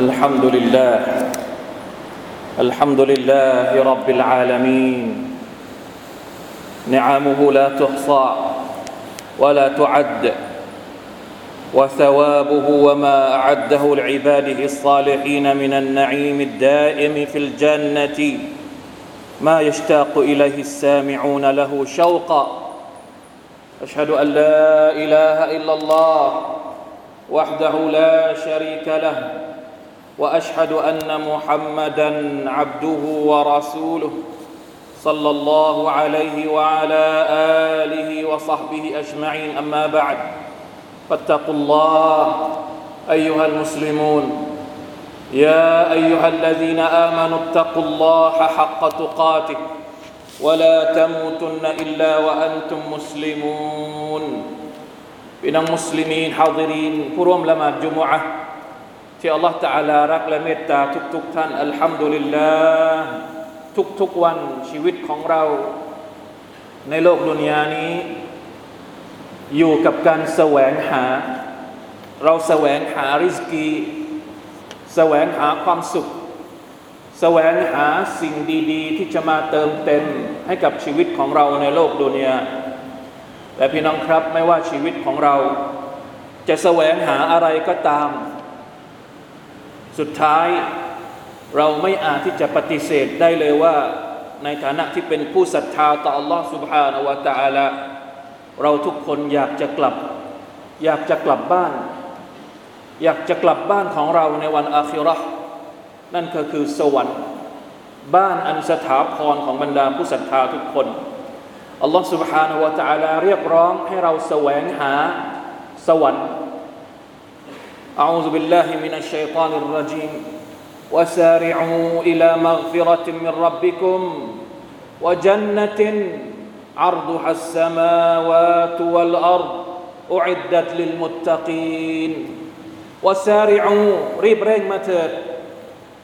الحمد لله. الحمد لله رب العالمين. نعمه لا تحصى ولا تعد وثوابه وما أعده لعباده الصالحين من النعيم الدائم في الجنة. ما يشتاق إليه السامعون له شوقا. أشهد أن لا إله إلا الله وحده لا شريك له. وأشهد أن محمدا عبده ورسوله صلى الله عليه وعلى آله وصحبه أجمعين. أما بعد فاتقوا الله أيها المسلمون. يا أيها الذين آمنوا اتقوا الله حق تقاته ولا تموتن إلا وأنتم مسلمون. من المسلمين حاضرين كرم لما الجمعه ที่อัลลอฮฺตะอาลารักและเมตตาทุกๆทท่านอัลฮัมดุลิลลาห์ทุกๆวันชีวิตของเรา ในโลกดุนยานี้ อยู่กับการแสวงหา เราแสวงหาริสกีแสวงหาความสุข แสวงหาสิ่งดี ๆ ที่จะมาเติมเต็มให้กับชีวิตของเราในโลกดุนยาแต่พี่น้องครับไม่ว่าชีวิตของเรา จะแสวงหาอะไรก็ตาม สุดท้ายเราไม่อาจที่จะปฏิเสธได้เลยว่า ในฐานะที่เป็นผู้ศรัทธาต่อ Allah سبحانه และ تعالى เราทุกคนอยากจะกลับ อยากจะกลับบ้าน อยากจะกลับบ้านของเราในวันอาคิเราะห์นั่นก็คือสวรรค์ บ้านอันสถาพรของบรรดาผู้ศรัทธาทุกคนอัลลอฮ์ سبحانه และ تعالى เรียกร้องให้เราแสวงหาสวรรค์ أعوذ بالله من الشيطان الرجيم وسارعوا إلى مغفرة من ربكم وجنة عرضها السماوات والأرض أعدت للمتقين وسارعوا รีบเร่งมาเถิด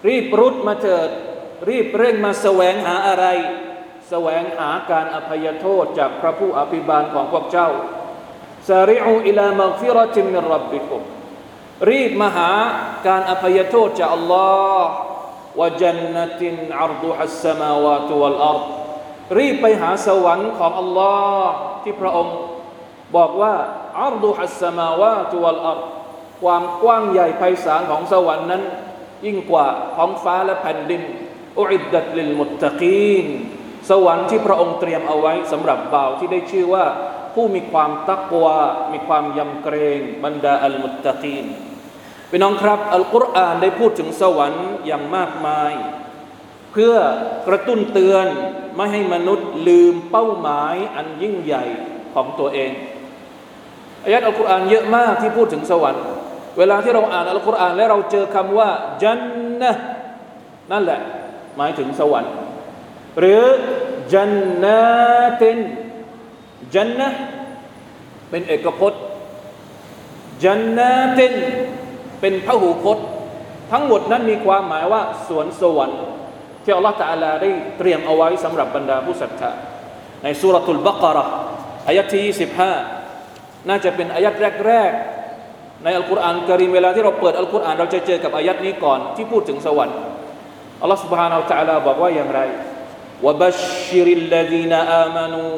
รีบรุดมาเถิดรีบเร่งมาแสวงหาอะไรแสวงหาการอภัยโทษจากพระผู้อภิบาลของพวกเจ้าซาริอูอิลามักฟิ รีบมาหาการอภัยโทษจากอัลลอฮ์วะจันนตินอัรดุฮัสมาวาตุวัลอัรรีบไปหาสวรรค์ของอัลลอฮ์ที่พระองค์ บอกว่าอัรดุฮัสสมาวาตุวัลอัรความกว้างใหญ่ไพศาลของสวรรค์นั้น ยิ่งกว่าท้องฟ้าและแผ่นดินอุอิดดัตลิลมุตตะกีนสวรรค์ที่พระองค์เตรียมเอาไว้สำหรับบ่าวที่ได้ชื่อว่า ผู้มีความตักวา มีความยำเกรงบรรดาอัลมุตตะกีนพี่น้องครับ อัลกุรอานได้พูดถึงสวรรค์อย่างมากมาย เพื่อกระตุ้นเตือนไม่ให้มนุษย์ลืมเป้าหมายอันยิ่งใหญ่ของตัวเองอายัดอัลกุรอานเยอะมากที่พูดถึงสวรรค์ เวลาที่เราอ่านอัลกุรอานและเราเจอคำว่าจันนะนั่นแหละหมายถึงสวรรค์ หรือจันนาติน จันนะเป็นเอกพจน์จันนาตินเป็นพหูพจน์ ทั้งหมดนั้นมีความหมายว่าสวนสวรรค์ที่อัลลอฮฺตะอาลาได้เตรียมเอาไว้สำหรับบรรดาผู้ศรัทธาในสุรทูลบักระอายะที่25น่าจะเป็นอายัดแรกๆในอัลกุรอานกรีมเวลาที่เราเปิดอัลกุรอานเราจะเจอกับอายัดนี้ก่อนที่พูดถึงสวรรค์อัลลอฮฺ سبحانه และ تعالى บอกว่าอย่างไร وبشر الذين آمنوا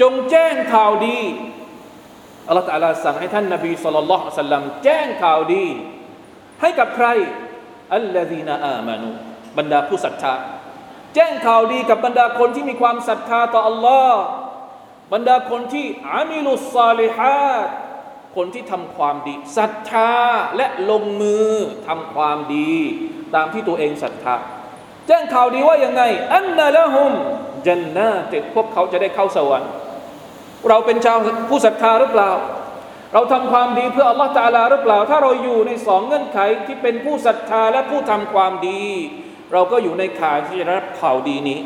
จงแจ้งข่าวดีอัลลอฮฺตะลาสั่งให้ท่านนบีสุลต่านสัลลัมแจ้งข่าวดี ให้กับใครอัลลอฮีนาอามานุบรรดาผู้ศรัทธาแจ้งข่าวดีกับบรรดาคนที่มีความศรัทธาต่ออัลลอฮ์บรรดาคนที่อามิลุสซาลิฮัดคนที่ทำความดีศรัทธาและลงมือทำความดี ตามที่ตัวเองศรัทธาแจ้งข่าวดีว่ายังไง อันนาละฮุมจันนาติพวกเขาจะได้เข้าสวรรค์ เราเป็นชาวผู้ศรัทธาหรือเปล่า เราทำความดีเพื่ออัลลอฮฺตาลาหรือเปล่า ถ้าเราอยู่ในสองเงื่อนไขที่เป็นผู้ศรัทธาและผู้ทำความดี เราก็อยู่ในข่ายที่จะรับข่าวดีนี้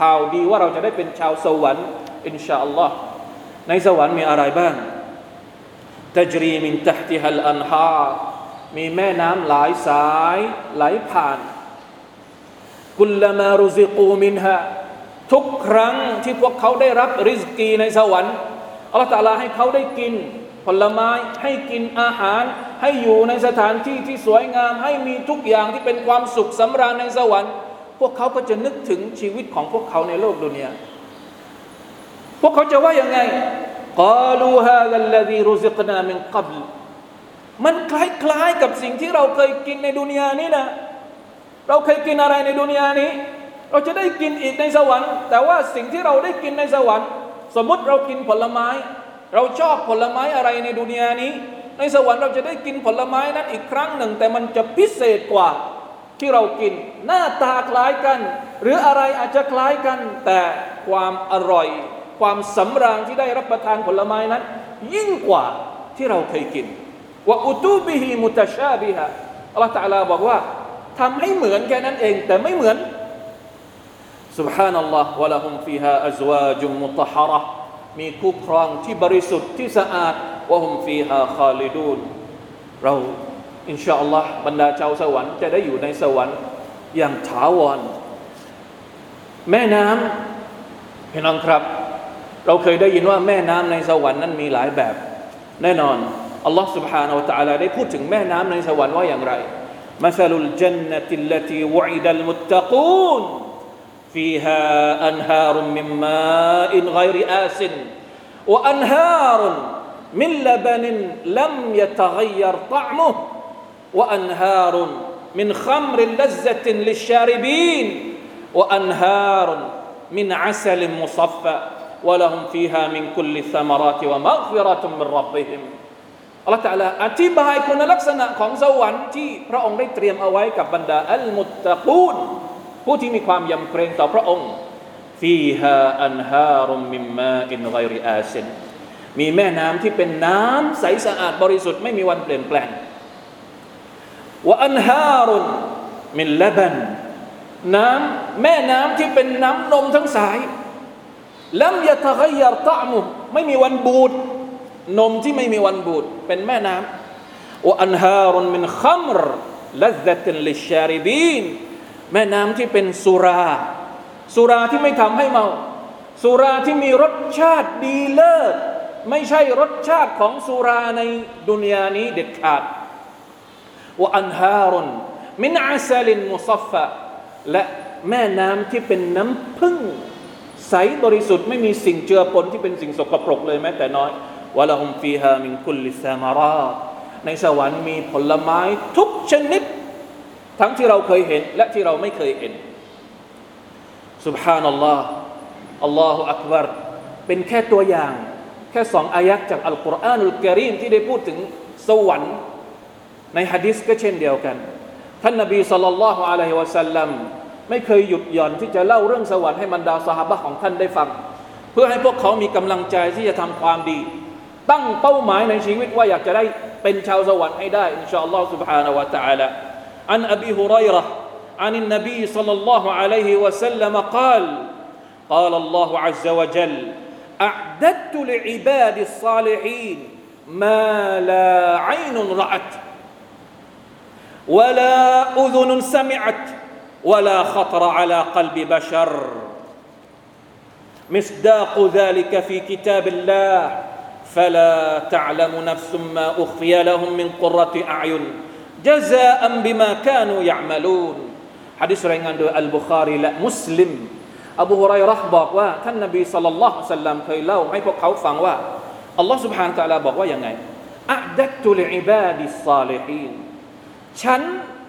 ข่าวดีว่าเราจะได้เป็นชาวสวรรค์อินชาอัลลอฮ์ในสวรรค์มีอะไรบ้างตจรีมินตติฮัลอันฮามีแม่น้ำหลายสายไหลผ่านกุลมารุซิกูมินฮะ ทุกครั้งที่พวกเขาได้รับริสกีในสวรรค์อัลลอฮฺตาลาให้เขาได้กินผลไม้ให้กินอาหาร ให้อยู่ในสถานที่ที่สวยงาม ให้มีทุกอย่างที่เป็นความสุขสำราญในสวรรค์ พวกเขาก็จะนึกถึงชีวิตของพวกเขาในโลกดุนยาพวกเขาจะว่ายังไงกาลูฮาดัลลดีรุซิกนามินกับลมันคล้ายๆกับสิ่งที่เราเคยกินในดุนยานี้นะ เราเคยกินอะไรในดุนยานี้ เราจะได้กินอีกในสวรรค์ แต่ว่าสิ่งที่เราได้กินในสวรรค์ สมมติเรากินผลไม้ เราชอบผลไม้อะไรในดุนยานี้ ในสวรรค์เราจะได้กินผลไม้นั้นอีกครั้งหนึ่ง แต่มันจะพิเศษกว่าที่เรากิน หน้าตาคล้ายกัน หรืออะไรอาจจะคล้ายกัน แต่ความอร่อย ความสำราญที่ได้รับประทานผลไม้นั้น ยิ่งกว่าที่เราเคยกินว่าอุตูบิฮิมุตชาบิฮะอัลลอฮฺตะลาบอกว่าทำให้เหมือนแค่นั้นเอง แต่ไม่เหมือน سبحان الله ولهم فيها أزواج مطهرة มีคู่ครองที่บริสุทธิ์ที่สะอาดว่าฮุมฟีฮาคาลิดูนเราอินชาอัลลอฮ์บรรดาชาวสวรรค์จะได้อยู่ในสวรรค์อย่างถาวร แม่น้ำพี่น้องครับ เราเคยได้ยินว่าแม่น้ำในสวรรค์นั้นมีหลายแบบ แน่นอนอัลลอฮ์ سبحانه และ تعالى ได้พูดถึงแม่น้ำในสวรรค์ว่าอย่างไร مثل الجنة التي وعد المتقون فيها أنهار من ماء غير آس وأنهار من لبن لم يتغير طعمه وأنهار من خمر لذة للشاربين وأنهار من عسل مصفى ولهم فيها من كل الثمرات ومغفرة من ربهم อัลลอฮฺตะลาอธิบายคุณลักษณะของสวรรค์ที่พระองค์ได้เตรียมเอาไว้กับบรรดาอัลมุตตะกูน ผู้ที่มีความยำเกรงต่อพระองค์ฟีฮาอันฮารุมมิมมาอินไกริอาซินมีแม่น้ำที่เป็นน้ำใสสะอาดบริสุทธิ์ไม่มีวันเปลี่ยนแปลงว่าอันฮารุนมินลบันน้ำแม่น้ำที่เป็นน้ำนมทั้งสายลัมยะทะกยรตะมุไม่มีวันบูดนมที่ไม่มีวันบูดเป็นแม่น้ำว่าอันฮารุนมินขัมรลัซตินลิชาริบีน แม่น้ำที่เป็นสุราสุราที่ไม่ทำให้เมา สุราที่มีรสชาติดีเลิศไม่ใช่รสชาติของสุราในดุนยานี้เด็ดขาดว่าอันฮารุนมินอาซาลินมุซัฟฟะและแม่น้ำที่เป็นน้ำพึ่ง ใสบริสุทธิ์ไม่มีสิ่งเจือปนที่เป็นสิ่งสกปรกเลยแม้แต่น้อยวะละฮุมฟีฮามินคุลลิซามาราในสวรรค์มีผลไม้ทุกชนิด ทั้งที่เราเคยเห็น และที่เราไม่เคยเห็น سبحان อัลลอฮ์อัลลอฮฺอักบารเป็นแค่ตัวอย่าง แค่สองอายักจากอัลกุรอานุลกิริมที่ได้พูดถึงสวรรค์ ในฮะดิษก็เช่นเดียวกัน ท่านนบีสัลลัลลอฮุอะลัยฮิวะสัลลัมไม่เคยหยุดหย่อนที่จะเล่าเรื่องสวรรค์ให้บรรดาสหายของท่านได้ฟัง เพื่อให้พวกเขามีกำลังใจที่จะทำความดีตั้งเป้าหมายในชีวิตว่าอยากจะได้เป็นชาวสวรรค์ให้ได้อินชาอัลลอฮ์ سبحانه และ تعالى عن أبي هريرة عن النبي صلى الله عليه وسلم قال قال الله عز وجل أعددت لعباد الصالحين ما لا عين رأت ولا أذن سمعت ولا خطر على قلب بشر. مصداق ذلك في كتاب الله فلا تعلم نفس ما أخفي لهم من قرة أعين. جزاء بما كانوا يعملون حديث รายงานโดยอัลบุคารีและมุสลิมอบูฮุไรเราะห์บอกว่าท่านนบีสัลลัลลอฮุซัลลัมเคยเล่าให้พวกเขาฟังว่าอัลลอฮ์ سبحانه และ تعالى บอกว่ายังไงอัดดัตตุลิอิบาดิซาลิฮีนฉัน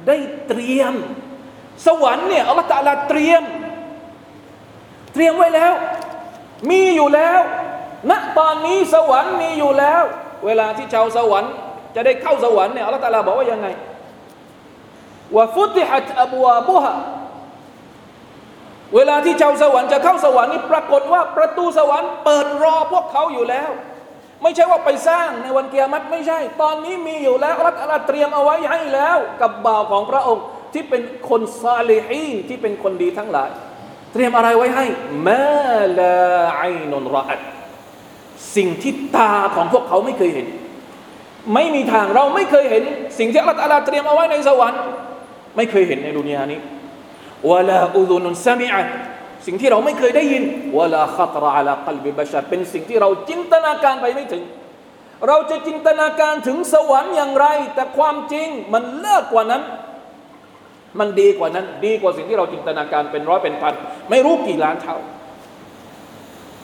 ได้เตรียม สวรรค์เนี่ยอัลลอฮ์ตะลาเตรียม เตรียมไว้แล้ว มีอยู่แล้วณตอนนี้สวรรค์มีอยู่แล้ว เวลาที่ชาวสวรรค์ จะได้เข้าสวรรค์เนี่ยอัลลอฮฺตาลาบอกว่ายังไงว่าฟุติฮัตอับวาบุฮะเวลาที่ชาวสวรรค์จะเข้าสวรรค์นี่ปรากฏว่าประตูสวรรค์เปิดรอพวกเขาอยู่แล้ว ไม่ใช่ว่าไปสร้างในวันเกียรติไม่ใช่ ตอนนี้มีอยู่แล้วรัฐอัลลเตรียมเอาไว้ให้แล้ว กับบ่าวของพระองค์ที่เป็นคนซาลิฮีนที่เป็นคนดีทั้งหลาย เตรียมอะไรไว้ให้มาลาไอนนรอัดสิ่งที่ตาของพวกเขาไม่เคยเห็น ไม่มีทางเราไม่เคยเห็น สิ่งที่อัลลอฮฺเตรียมเอาไว้ในสวรรค์ ไม่เคยเห็นในดุนยานี้วลาอุดุนุนซามิอะสิ่งที่เราไม่เคยได้ยินวลาขัตรอัลกัลบิบัชรเป็นสิ่งที่เราจินตนาการไปไม่ถึง เราจะจินตนาการถึงสวรรค์อย่างไร แต่ความจริงมันเลิศกว่านั้น มันดีกว่านั้น ดีกว่าสิ่งที่เราจินตนาการเป็นร้อยเป็นพันไม่รู้กี่ล้านเท่า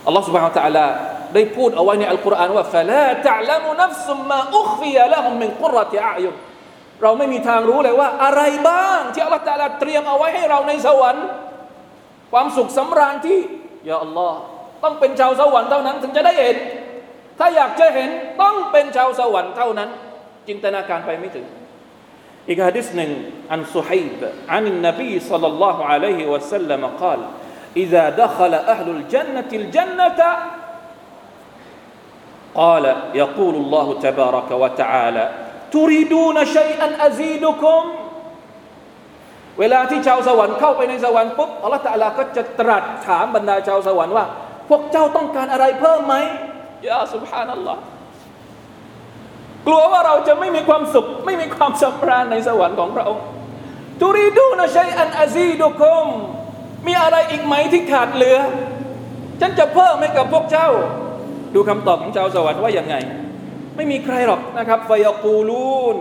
อัลลอฮฺ سبحانه และ تعالى ได้พูดเอาไว้ในอัลกุรอานว่า فلا تعلم نفس ما أخفي لهم من قرة أعين เราไม่มีทางรู้เลยว่า อะไรบ้างที่อัลลอฮฺตาลาเตรียมเอาไว้ให้เราในสวรรค์ ความสุขสำราญที่ยาอัลลอฮ์ต้องเป็นชาวสวรรค์เท่านั้น ถึงจะได้เห็น ถ้าอยากจะเห็นต้องเป็นชาวสวรรค์เท่านั้น จินตนาการไปไม่ถึง อีกฮะดิษหนึ่งอันสุฮัยบอันนบีสัลลัลลอฮุอะลัยฮิวะสัลลัมกล่าว إذا دخل أهل الجنة الجنة قال يقول الله تبارك وتعالى تريدون شيئا أزيدكم เวลาที่ชาวสวรรค์เข้าไปในสวรรค์ปุ๊บอัลลอฮฺตะลาก็จะตรัสถามบรรดาชาวสวรรค์ว่า พวกเจ้าต้องการอะไรเพิ่มไหมยาสุบฮานัลลอฮ์กลัวว่าเราจะไม่มีความสุข ไม่มีความสำราญในสวรรค์ของพระองค์ตุรีดูนะชัยอันอาซีดุคุมมีอะไรอีกไหมที่ขาดเหลือ ฉันจะเพิ่มให้กับพวกเจ้า ดูคำตอบของชาวสวรรค์ว่าอย่างไง ไม่มีใครหรอกนะครับฟยกูลูน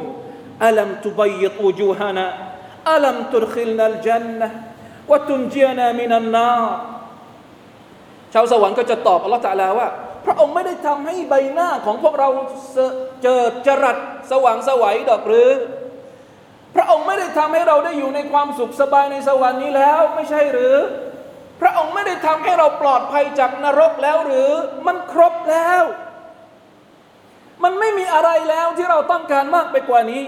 อัลัมตุบัยตูจูฮานะอัลัมตุดคิลนัลจันนะวะตุนเจียนามินันนาชาวสวรรค์ก็จะตอบอัลลอฮฺตะลาว่า พระองค์ไม่ได้ทำให้ใบหน้าของพวกเราเจอจรัสสว่างสวัยดอกหรือ พระองค์ไม่ได้ทำให้เราได้อยู่ในความสุขสบายในสวรรค์นี้แล้ว ไม่ใช่หรือ พระองค์ไม่ได้ทำให้เราปลอดภัยจากนรกแล้วหรือ มันครบแล้ว มันไม่มีอะไรแล้วที่เราต้องการมากไปกว่านี้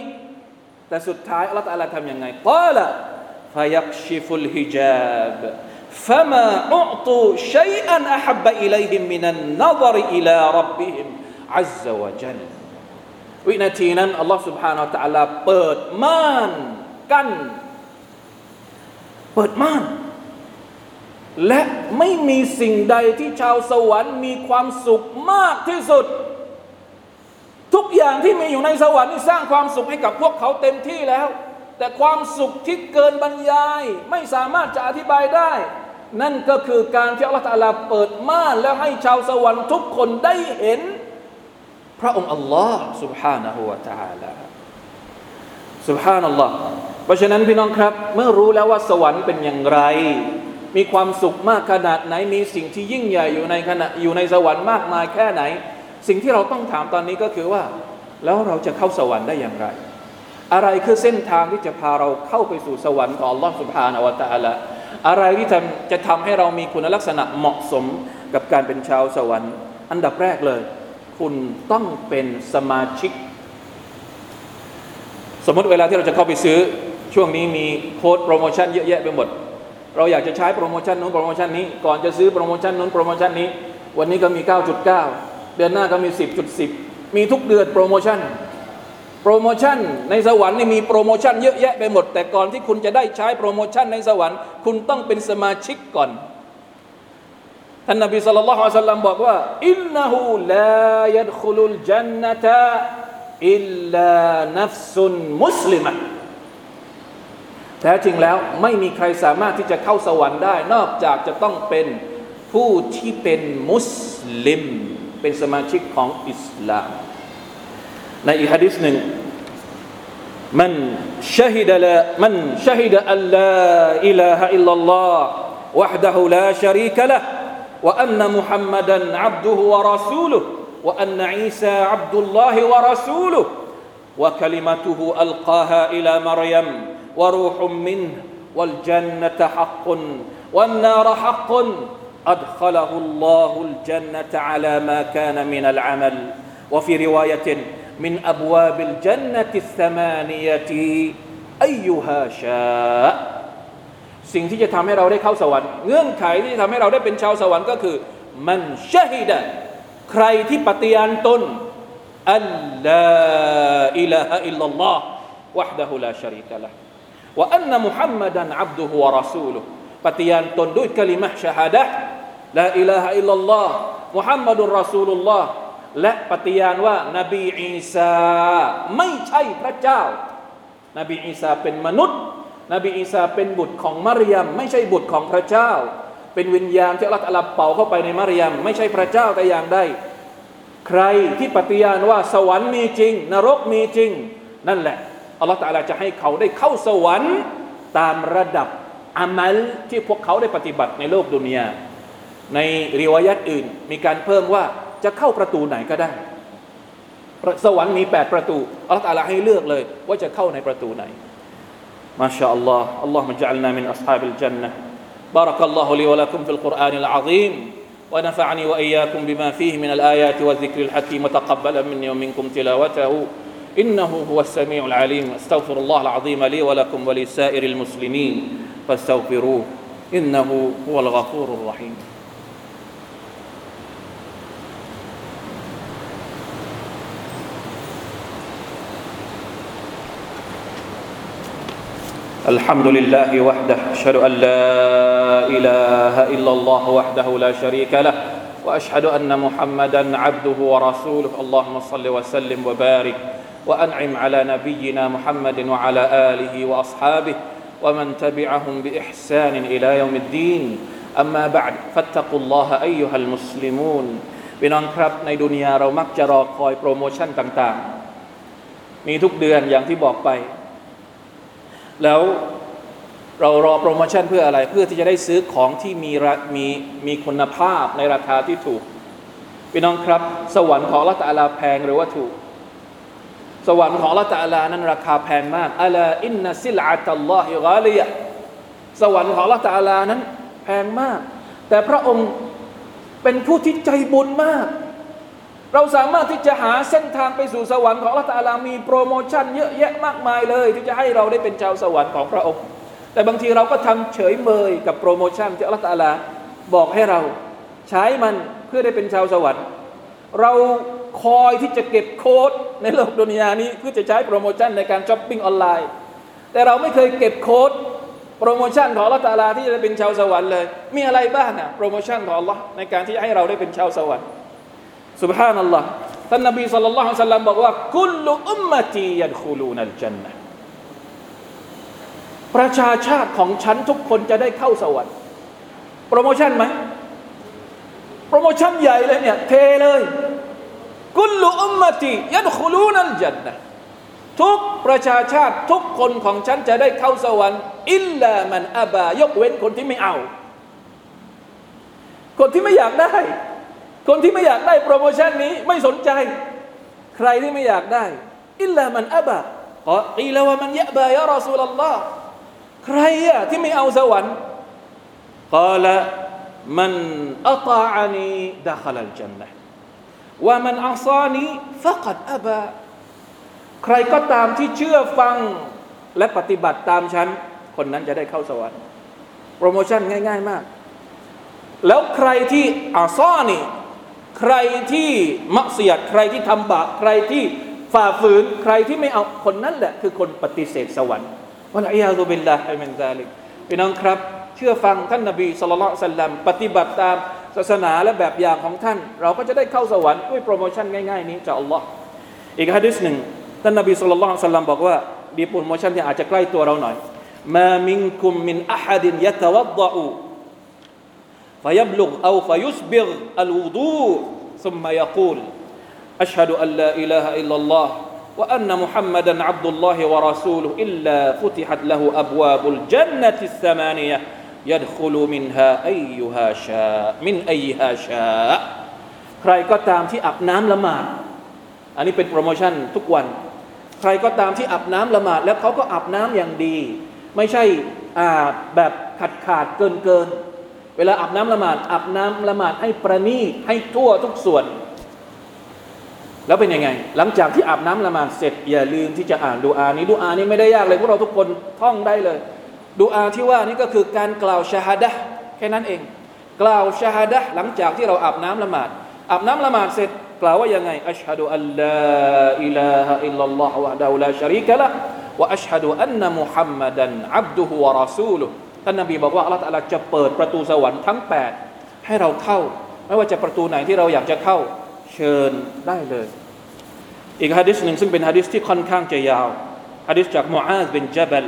แต่สุดท้ายอัลลอฮฺทำยังไงกล่าวฟยักชิฟุลฮิจาบ فما أعطوا شيئا أحب إليهم من النظر إلى ربهم عز وجل วินาทีนั้นอัลลอฮ์ سبحانه และ تعالى เปิดม่านกั้นเปิดม่าน และไม่มีสิ่งใดที่ชาวสวรรค์มีความสุขมากที่สุด ทุกอย่างที่มีอยู่ในสวรรค์นี่สร้างความสุขให้กับพวกเขาเต็มที่แล้ว แต่ความสุขที่เกินบรรยาย ไม่สามารถจะอธิบายได้ นั่นก็คือการที่อัลลอฮฺตาลาเปิดม่านแล้วให้ชาวสวรรค์ทุกคนได้เห็นพระองค์อัลลอฮ์ سبحانه และ تعالى سبحان อัลลอฮ์เพราะฉะนั้นพี่น้องครับ เมื่อรู้แล้วว่าสวรรค์เป็นอย่างไร มีความสุขมากขนาดไหน มีสิ่งที่ยิ่งใหญ่อยู่ในขณะอยู่ในสวรรค์มากมายแค่ไหน สิ่งที่เราต้องถามตอนนี้ก็คือว่า แล้วเราจะเข้าสวรรค์ได้อย่างไร อะไรคือเส้นทางที่จะพาเราเข้าไปสู่สวรรค์ของลอสุภานอวตารละอะไรที่จะจะทำให้เรามีคุณลักษณะเหมาะสมกับการเป็นชาวสวรรค์ อันดับแรกเลย คุณต้องเป็นสมาชิก สมมติเวลาที่เราจะเข้าไปซื้อช่วงนี้มีโค้ดโปรโมชั่นเยอะแยะไปหมด เราอยากจะใช้โปรโมชั่นนู้นโปรโมชั่นนี้ ก่อนจะซื้อโปรโมชั่นนู้นโปรโมชั่นนี้ วันนี้ก็มี 9.9 เดือนหน้าก็มี 10.10 มีทุกเดือนโปรโมชั่น โปรโมชั่นในสวรรค์นี่มีโปรโมชั่นเยอะแยะไปหมด แต่ก่อนที่คุณจะได้ใช้โปรโมชั่นในสวรรค์ คุณต้องเป็นสมาชิกก่อนท่านนบีสุลต่านละฮ์สัลลัมบอกว่าอินนะฮูลายัดคุลุลจันนตะอิลลานัฟซุนมุสลิมะ แท้จริงแล้วไม่มีใครสามารถที่จะเข้าสวรรค์ได้ นอกจากจะต้องเป็นผู้ที่เป็นมุสลิม เป็นสมาชิกของอิสลาม ในอีกฮะดิษหนึ่งมันชฮิดละมันชฮิดอัลลาอิลาฮะอิลลัลลอฮ์ وحده لا شريك له وأن محمدا عبده ورسوله وأن عيسى عبد الله ورسوله وكلمته ألقاها إلى مريم وروح منه والجنة حق والنار حق أدخله الله الجنة على ما كان من العمل وفي رواية من أبواب الجنة الثمانية أيها شاء สิ่งที่จะทำให้เราได้เข้าสวรรค์เงื่อนไขที่จะทำให้เราได้เป็นชาวสวรรค์ก็คือ มันชฮิดะ ใครที่ปฏิญาณตนอัลลาอิลาฮะอิลลัลลอฮ์ ว่าอันนมุฮัมมัดันอับดุฮุวะรอซูลุปฏิญาณตนด้วยกลิมะชาฮาดะลาอิลาฮะอิลลอห์มุฮัมมัดุรอซูลุลลอฮ์และปฏิญาณว่านบีอีสาไม่ใช่พระเจ้า นบีอีสาเป็นมนุษย์ นบีอีสาเป็นบุตรของมารยม ไม่ใช่บุตรของพระเจ้า เป็นวิญญาณที่อัลลอฮฺเป่าเข้าไปในมารยม ไม่ใช่พระเจ้าแต่อย่างใดใครที่ปฏิญาณว่าสวรรค์มีจริง นรกมีจริง นั่นแหละ อัลลอฮฺตาลาจะให้เขาได้เข้าสวรรค์ตามระดับอามัลที่พวกเขาได้ปฏิบัติในโลกดุนยา ในริวายัตอื่น มีการเพิ่มว่าจะเข้าประตูไหนก็ได้ สวรรค์มีแปดประตูอัลลอฮฺตาลาให้เลือกเลย ว่าจะเข้าในประตูไหนมาชาอัลลอฮ์อัลลอฮ์มะจัลนามินอัศฮาบิลจันนะ بارك الله لي ولكم في القرآن العظيم ونفعني وإياكم بما فيه من الآيات والذكر الحكيم وتقبل مني ومنكم تلاوته إنه هو السميع العليم أستغفر الله العظيم لي ولكم ولسائر المسلمين فاستغفروه إنه هو الغفور الرحيم. الحمد لله وحده أشهد أن لا إله إلا الله وحده لا شريك له وأشهد أن محمدا عبده ورسوله. اللهم صل وسلم وبارك وأنعم على نبينا محمد وعلى آله وأصحابه ومن تبعهم بإحسان إلى يوم الدين أما بعد فاتقوا الله أيها المسلمون พี่น้องครับในดุนยาเรามักจะรอคอยโปรโมชั่นต่างๆ มีทุกเดือนอย่างที่บอกไป แล้วเรารอโปรโมชั่นเพื่ออะไร เพื่อที่จะได้ซื้อของที่มีรามีมีคุณภาพในราคาที่ถูก พี่น้องครับ สวรรค์ของละตาลาแพงหรือว่าถูก สวรรค์ของละตาลานั้นราคาแพงมากอัลาอินนัสิลอาตัลลอฮิกาลียสวรรค์ของละตาลานั้นแพงมาก แต่พระองค์เป็นผู้ที่ใจบุญมาก เราสามารถที่จะหาเส้นทางไปสู่สวรรค์ของละตาลามีโปรโมชั่นเยอะแยะมากมายเลย ที่จะให้เราได้เป็นชาวสวรรค์ของพระองค์ แต่บางทีเราก็ทำเฉยเมยกับโปรโมชั่นที่อัลลอฮฺตะอาลาบอกให้เรา ใช้มันเพื่อได้เป็นชาวสวรรค์ เราคอยที่จะเก็บโค้ดในโลกดุนยานี้เพื่อจะใช้โปรโมชั่นในการช้อปปิ้งออนไลน์ แต่เราไม่เคยเก็บโค้ดโปรโมชั่นของอัลลอฮฺตะอาลาที่จะได้เป็นชาวสวรรค์เลย มีอะไรบ้างอะโปรโมชั่นของอัลลอฮ์ในการที่ให้เราได้เป็นชาวสวรรค์سبحان اللهท่านนบีصلى الله عليه وسلمบอกว่าكل أمتي يدخلون الجنةประชาชาติของฉันทุกคนจะได้เข้าสวรรค์ โปรโมชั่นไหม โปรโมชั่นใหญ่เลยเนี่ยเทเลย กุลุอุมมตียัดคูลูนัลจันนะทุกประชาชาติทุกคนของฉันจะได้เข้าสวรรค์อิลลามันอาบายกเว้นคนที่ไม่เอา คนที่ไม่อยากได้ คนที่ไม่อยากได้โปรโมชั่นนี้ไม่สนใจ ใครที่ไม่อยากได้ อิลลามันอับะกออีลาวมันยะบายะรอซูลลอฮ์ใครอะที่ไม่เอาสวรรค์กาละ มันอัตานีดะขลัลจันนะว่ามันอัซานีฟักัดอับะใครก็ตามที่เชื่อฟังและปฏิบัติตามฉัน คนนั้นจะได้เข้าสวรรค์ โปรโมชั่นง่าย ๆมาก แล้วใครที่อาซอนี่ใครที่มะอ์ศิยะฮ์ใครที่ทำบาปใครที่ฝ่าฝืนใครที่ไม่เอาคนนั้นแหละ คือคนปฏิเสธสวรรค์والعياذ بالله من ذلكพี่น้องครับ เชื่อฟังท่านนบีสุลต่านสัลลัมปฏิบัติตามศาสนาและแบบอย่างของท่าน เราก็จะได้เข้าสวรรค์ด้วยโปรโมชั่นง่าย ๆ นี้จากอัลลอฮ์อีกฮะดิษหนึ่งท่านนบีสุลต่านสัลลัมบอกว่ามีโปรโมชั่นที่อาจจะใกล้ตัวเราหน่อยมามิงคุมมินอะฮัดินยะตะวัดดะอู فيبلغ أو فيسبغ الوضوء ثم يقول أشهد أن لا إله إلا الله وأن محمدا عبد الله ورسوله إلا فتحت له أبواب الجنة الثمانية ยัดคูลูมินฮาอัยยูฮาชามินอัยฮาชาใครก็ตามที่อาบน้ำละหมาด อันนี้เป็นโปรโมชั่นทุกวัน ใครก็ตามที่อาบน้ำละหมาด แล้วเขาก็อาบน้ำอย่างดี ไม่ใช่อาบแบบขาดขาดเกินเกินเวลาอาบน้ำละหมาดอาบน้ำละหมาดให้ประณีตให้ทั่วทุกส่วน แล้วเป็นยังไง หลังจากที่อาบน้ำละหมาดเสร็จอย่าลืมที่จะอ่านดูอานี้ดูอานี้ไม่ได้ยากเลยพวกเราทุกคนท่องได้เลย ดูอาที่ว่านี่ก็คือการกล่าวชาฮาดะแค่นั้นเอง กล่าวชาฮาดะหลังจากที่เราอาบน้ำละหมาดอาบน้ำละหมาดเสร็จกล่าวว่ายังไงอัชฮะดูอัลลาอิลาฮะอิลลัลลอฮ์วะดะลาชรีกะละวะอัชฮะดูอันนะมุฮัมมัดันอับดุฮุวะรอซูลุท่านนบีบอกว่าอัลลอฮฺจะเปิดประตูสวรรค์ทั้ง 8 ให้เราเข้า ไม่ว่าจะประตูไหนที่เราอยากจะเข้าเชิญได้เลย อีกฮะดิษหนึ่งซึ่งเป็นฮะดิษที่ค่อนข้างจะยาวฮะดิษจากมูอาซบินจับล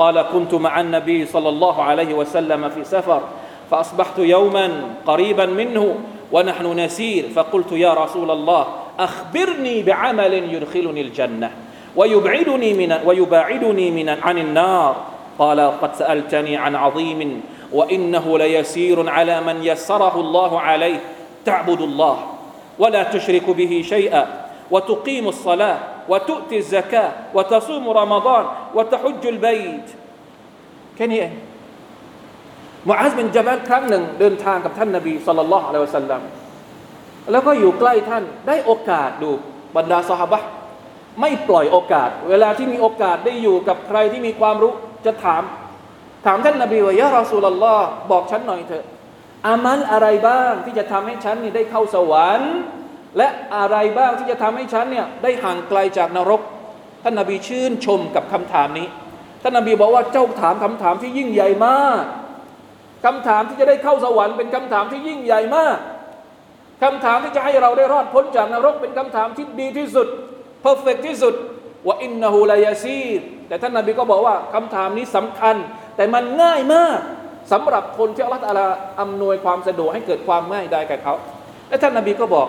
قال كنت مع النبي صلى الله عليه وسلم في سفر فأصبحت يوما قريبا منه ونحن نسير فقلت يا رسول الله أخبرني بعمل يدخلني الجنة ويبعدني من ويباعدني من عن النار. قال قد سألتني عن عظيم وإنه ليسير على من يسره الله عليه. تعبد الله ولا تشرك به شيئا وتقيم الصلاة وتؤتي الزكاة وتصوم رمضان وتحج البيت แค่นี้เองมุอาซบินจาบัลครั้งหนึ่งเดินทางกับท่านนบีสุลต่านละอัลลอฮฺสัลลัมแล้วก็อยู่ใกล้ท่านได้โอกาสดูบรรดาสหบะไม่ปล่อยโอกาส เวลาที่มีโอกาสได้อยู่กับใครที่มีความรู้จะถาม ถามท่านนบีว่ายะรอสูลลอฮ์บอกฉันหน่อยเถอะอามัลอะไรบ้างที่จะทำให้ฉันนี่ได้เข้าสวรรค์ และอะไรบ้างที่จะทำให้ฉันเนี่ยได้ห่างไกลจากนรก ท่านนบีชื่นชมกับคำถามนี้ ท่านนบีบอกว่าเจ้าถามคำถามที่ยิ่งใหญ่มากคำถามที่จะได้เข้าสวรรค์เป็นคำถามที่ยิ่งใหญ่มากคำถามที่จะให้เราได้รอดพ้นจากนรก เป็นคำถามที่ดีที่สุดเพอร์เฟกที่สุดว่าอินนาฮูลายาซีแต่ท่านนบีก็บอกว่าคำถามนี้สำคัญ แต่มันง่ายมากสำหรับคนที่อัลลอฮฺอำนวยความสะดวกให้เกิดความง่ายได้แก่เขาและท่านนบีก็บอก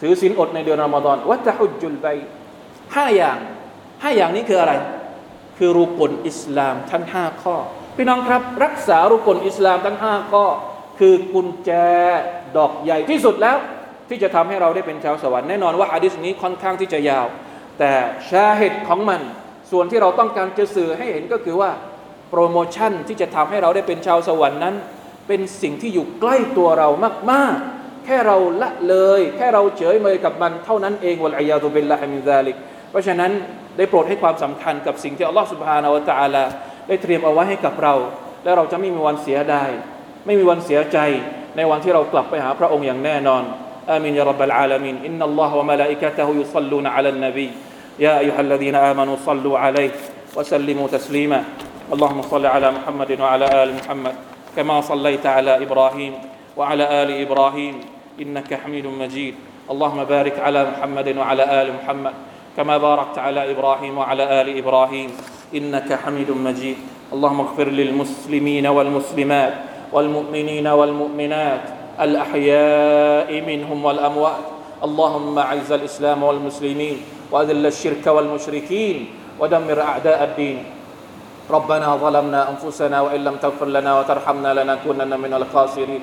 ถือศีลอดในเดือนรอมฎอนวะตะฮุจุลบัยห้าอย่างห้าอย่างนี้คืออะไร คือรุกลอิสลามทั้งห้าข้อ พี่น้องครับ รักษารุกลอิสลามทั้งห้าข้อ คือกุญแจดอกใหญ่ที่สุดแล้ว ที่จะทำให้เราได้เป็นชาวสวรรค์แน่นอนว่าอะดิษนี้ค่อนข้างที่จะยาว แต่ชาเหตุของมัน ส่วนที่เราต้องการจะสื่อให้เห็นก็คือว่าโปรโมชั่นที่จะทำให้เราได้เป็นชาวสวรรค์นั้น เป็นสิ่งที่อยู่ใกล้ตัวเรามาก ๆ ค่เราละเลย แค่เราเฉยเมยกับมันเท่านั้นเองวะลัยยาตุบิลลาฮิมินซาลิก เพราะฉะนั้นได้โปรดให้ความสำคัญกับสิ่งที่อัลลอฮฺสุบฮานาวะ تعالى ได้เตรียมเอาไว้ให้กับเรา และเราจะไม่มีวันเสียดายไม่มีวันเสียใจ ในวันที่เรากลับไปหาพระองค์อย่างแน่นอนอามินยารับบลอาลามินอินนัลลอฮฺวะมะลาอิกะตะฮุยุซัลลูนอะลันนบียาอัยยุฮัลลดีนอามานุซัลลูอะลัยฮิวะซัลลิมูตัสลีมา اللهم صل على محمد وعلى آل محمد كما صليت على إبراهيم وعلى آل إبراهيم إنك حميد مجيد. اللهم بارك على محمد وعلى آل محمد كما باركت على إبراهيم وعلى آل إبراهيم إنك حميد مجيد. اللهم اغفر للمسلمين والمسلمات والمؤمنين والمؤمنات الأحياء منهم والأموات. اللهم أعز الإسلام والمسلمين وأذل الشرك والمشركين ودمر أعداء الدين. ربنا ظلمنا أنفسنا وإن لم تغفر لنا وترحمنا لنكونن من الخاسرين.